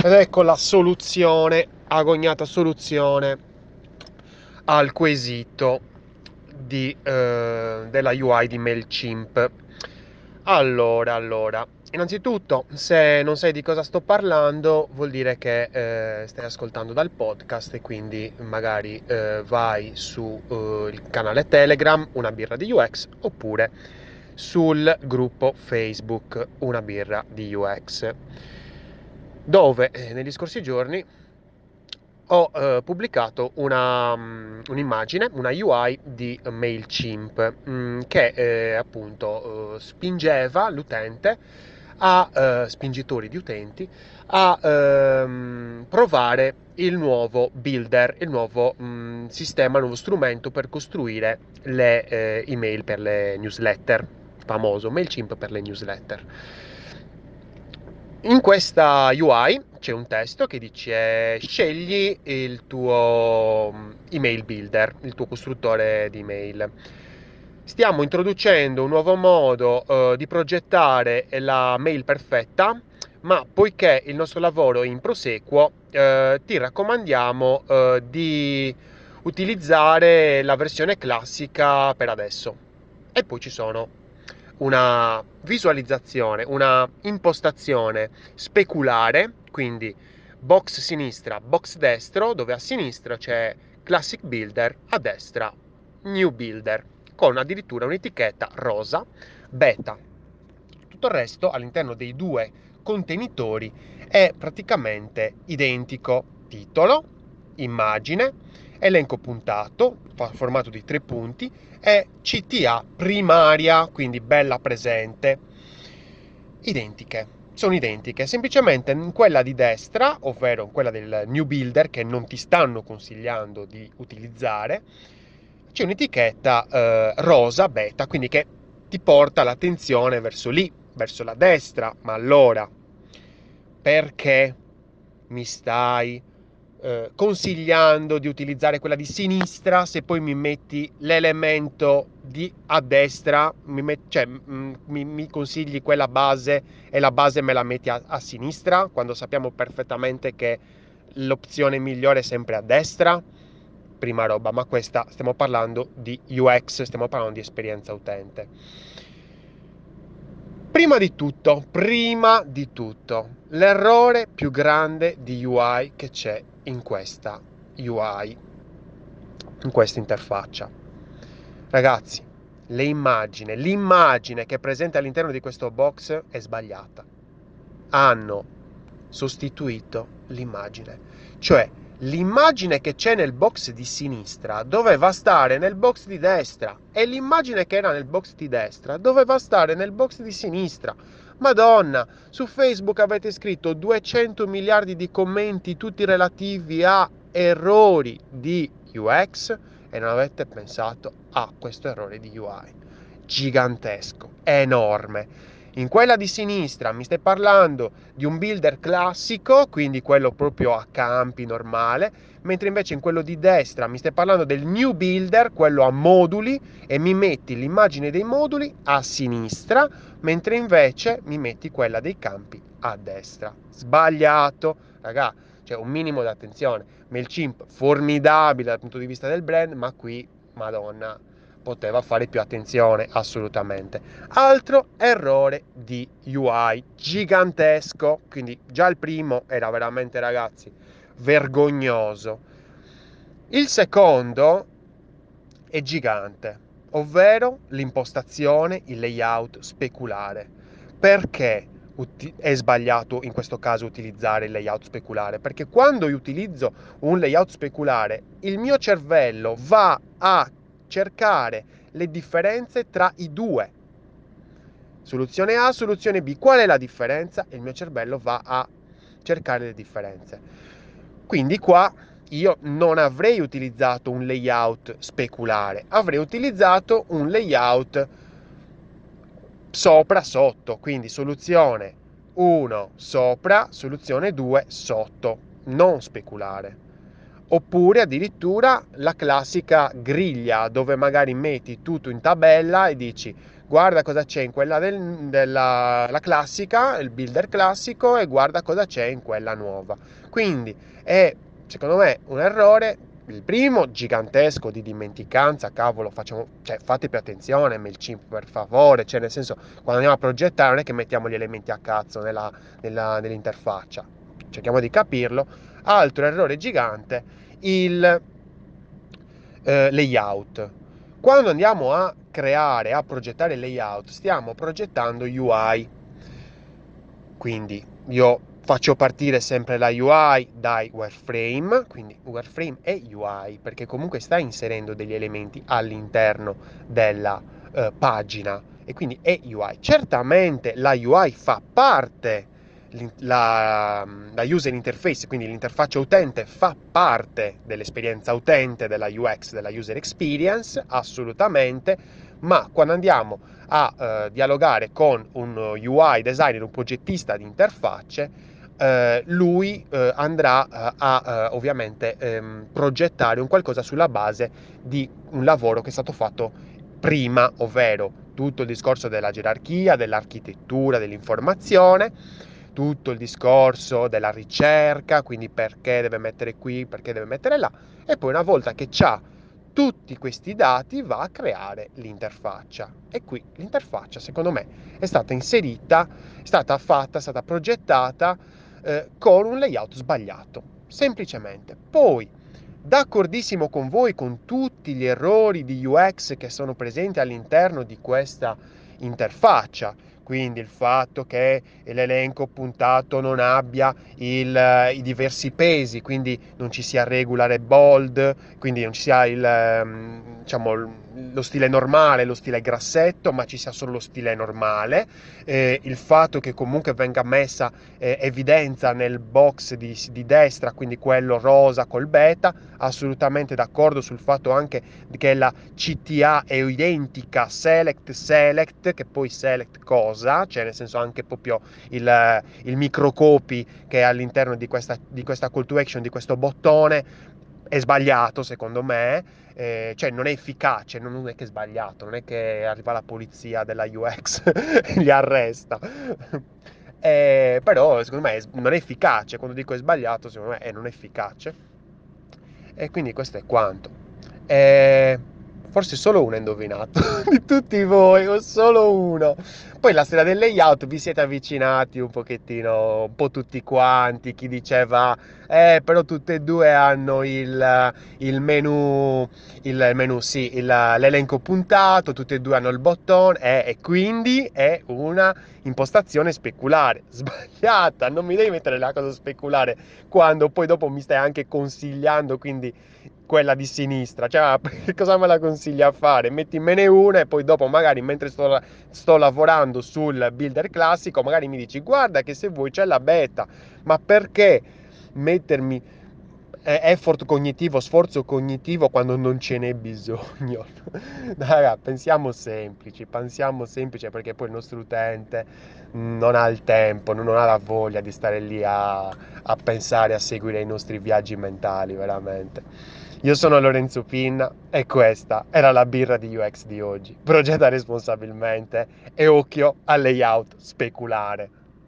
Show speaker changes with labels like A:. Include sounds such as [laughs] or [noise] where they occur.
A: Ed ecco la soluzione, agognata soluzione al quesito di, eh, della UI di MailChimp. Allora, allora, innanzitutto, se non sai di cosa sto parlando, vuol dire che eh, stai ascoltando dal podcast e quindi magari eh, vai sul eh, canale Telegram, una birra di UX, oppure sul gruppo Facebook, una birra di UX dove eh, negli scorsi giorni ho eh, pubblicato una, um, un'immagine, una UI di MailChimp mh, mm, che eh, appunto eh, spingeva l'utente a eh, spingitori di utenti a ehm, provare il nuovo builder, il nuovo mh, mm, sistema, il nuovo strumento per costruire le eh, email per le newsletter, famoso MailChimp per le newsletter. In questa UI c'è un testo che dice scegli il tuo mm, email builder, il tuo costruttore di email. Stiamo introducendo un nuovo modo uh, di progettare la mail perfetta, ma poiché il nostro lavoro è in proseguo, uh, ti raccomandiamo uh, di utilizzare la versione classica per adesso. E poi ci sono una visualizzazione, una impostazione speculare, quindi box sinistra, box destro, dove a sinistra c'è Classic Builder, a destra New Builder, con addirittura un'etichetta rosa, beta. Tutto il resto all'interno dei due contenitori è praticamente identico. Titolo, immagine, elenco puntato, formato di tre punti, e CTA primaria, quindi bella presente. Identiche, sono identiche, semplicemente in quella di destra, ovvero in quella del New Builder che non ti stanno consigliando di utilizzare, c'è un'etichetta eh, rosa beta, quindi che ti porta l'attenzione verso lì, verso la destra, ma allora perché mi stai eh, consigliando di utilizzare quella di sinistra se poi mi metti l'elemento di a destra, mi, met- cioè, m- mm, mi-, mi, consigli quella base e la base me la metti a-, a sinistra quando sappiamo perfettamente che l'opzione migliore è sempre a destra? Prima roba, ma questa stiamo parlando di UX, stiamo parlando di esperienza utente. Prima di tutto, prima di tutto, l'errore più grande di UI che c'è in questa UI, in questa interfaccia. Ragazzi, le immagini, l'immagine che è presente all'interno di questo box è sbagliata. Hanno sostituito l'immagine, cioè l'immagine che c'è nel box di sinistra doveva stare nel box di destra e l'immagine che era nel box di destra doveva stare nel box di sinistra. Madonna, su Facebook avete scritto 200 miliardi di commenti tutti relativi a errori di UX e non avete pensato a questo errore di UI. Gigantesco, enorme in quella di sinistra mi stai parlando di un builder classico, quindi quello proprio a campi normale, mentre invece in quello di destra mi stai parlando del new builder, quello a moduli, e mi metti l'immagine dei moduli a sinistra, mentre invece mi metti quella dei campi a destra. Sbagliato, raga, c'è un minimo di attenzione. MailChimp formidabile dal punto di vista del brand, ma qui, madonna, poteva fare più attenzione assolutamente. Altro errore di UI gigantesco, quindi già il primo era veramente ragazzi vergognoso. Il secondo è gigante, ovvero l'impostazione, il layout speculare. Perché è sbagliato in questo caso utilizzare il layout speculare? Perché quando io utilizzo un layout speculare, il mio cervello va a cercare le differenze tra i due. Soluzione A, soluzione B. Qual è la differenza? Il mio cervello va a cercare le differenze. Quindi qua io non avrei utilizzato un layout speculare, avrei utilizzato un layout sopra sotto, quindi soluzione 1 sopra, soluzione 2 sotto, non speculare oppure addirittura la classica griglia dove magari metti tutto in tabella e dici guarda cosa c'è in quella del, della classica, il builder classico, e guarda cosa c'è in quella nuova. Quindi è, secondo me, un errore il primo gigantesco di dimenticanza, cavolo, facciamo, cioè, fate più attenzione, MailChimp per favore, cioè nel senso, quando andiamo a progettare non è che mettiamo gli elementi a cazzo nella, nella, nell'interfaccia, cerchiamo di capirlo. Altro errore gigante, il eh, layout. Quando andiamo a creare, a progettare il layout, stiamo progettando UI. Quindi io faccio partire sempre la UI dai wireframe, quindi wireframe e UI, perché comunque sta inserendo degli elementi all'interno della eh, pagina e quindi è UI. Certamente la UI fa parte, la, la user interface, quindi l'interfaccia utente fa parte dell'esperienza utente della UX, della user experience, assolutamente, ma quando andiamo a eh, dialogare con un UI designer, un progettista di interfacce, eh, lui eh, andrà eh, a eh, ovviamente ehm, progettare un qualcosa sulla base di un lavoro che è stato fatto prima, ovvero tutto il discorso della gerarchia, dell'architettura, dell'informazione, tutto il discorso della ricerca, quindi perché deve mettere qui, perché deve mettere là, e poi una volta che ha tutti questi dati va a creare l'interfaccia. E qui l'interfaccia, secondo me, è stata inserita, è stata fatta, è stata progettata eh, con un layout sbagliato, semplicemente. Poi, d'accordissimo con voi con tutti gli errori di UX che sono presenti all'interno di questa interfaccia, quindi il fatto che l'elenco puntato non abbia il, i diversi pesi, quindi non ci sia regular e bold, quindi non ci sia il, ehm, diciamo, lo stile normale, lo stile grassetto, ma ci sia solo lo stile normale, eh, il fatto che comunque venga messa eh, evidenza nel box di, di, destra, quindi quello rosa col beta, assolutamente d'accordo sul fatto anche che la CTA è identica select select, che poi select cosa, cioè nel senso anche proprio il, il microcopy che è all'interno di questa, di questa call to action, di questo bottone, è sbagliato secondo me, eh, cioè non è efficace, non è che è sbagliato, non è che arriva la polizia della UX [laughs] e li arresta. eh, però secondo me non è efficace, quando dico è sbagliato secondo me è non efficace. E quindi questo è quanto. Eh, forse solo uno ha indovinato [laughs] di tutti voi, o solo uno. Poi la sera del layout vi siete avvicinati un pochettino, un po' tutti quanti, chi diceva, eh, però tutte e due hanno il, il menu, il menu, sì, il, l'elenco puntato, tutte e due hanno il bottone, eh, e quindi è una impostazione speculare, [laughs] sbagliata, non mi devi mettere la cosa speculare quando poi dopo mi stai anche consigliando, quindi quella di sinistra, cioè [laughs] cosa me la consiglia a fare? Mettimene una e poi dopo magari mentre sto, sto, lavorando sul builder classico magari mi dici guarda che se vuoi c'è la beta, ma perché mettermi eh, effort cognitivo, sforzo cognitivo quando non ce n'è bisogno? [laughs] Raga, pensiamo semplici, pensiamo semplici perché poi il nostro utente non ha il tempo, non ha la voglia di stare lì a, a pensare, a seguire i nostri viaggi mentali, veramente. Io sono Lorenzo Pinna e questa era la birra di UX di oggi. Progetta responsabilmente e occhio al layout speculare.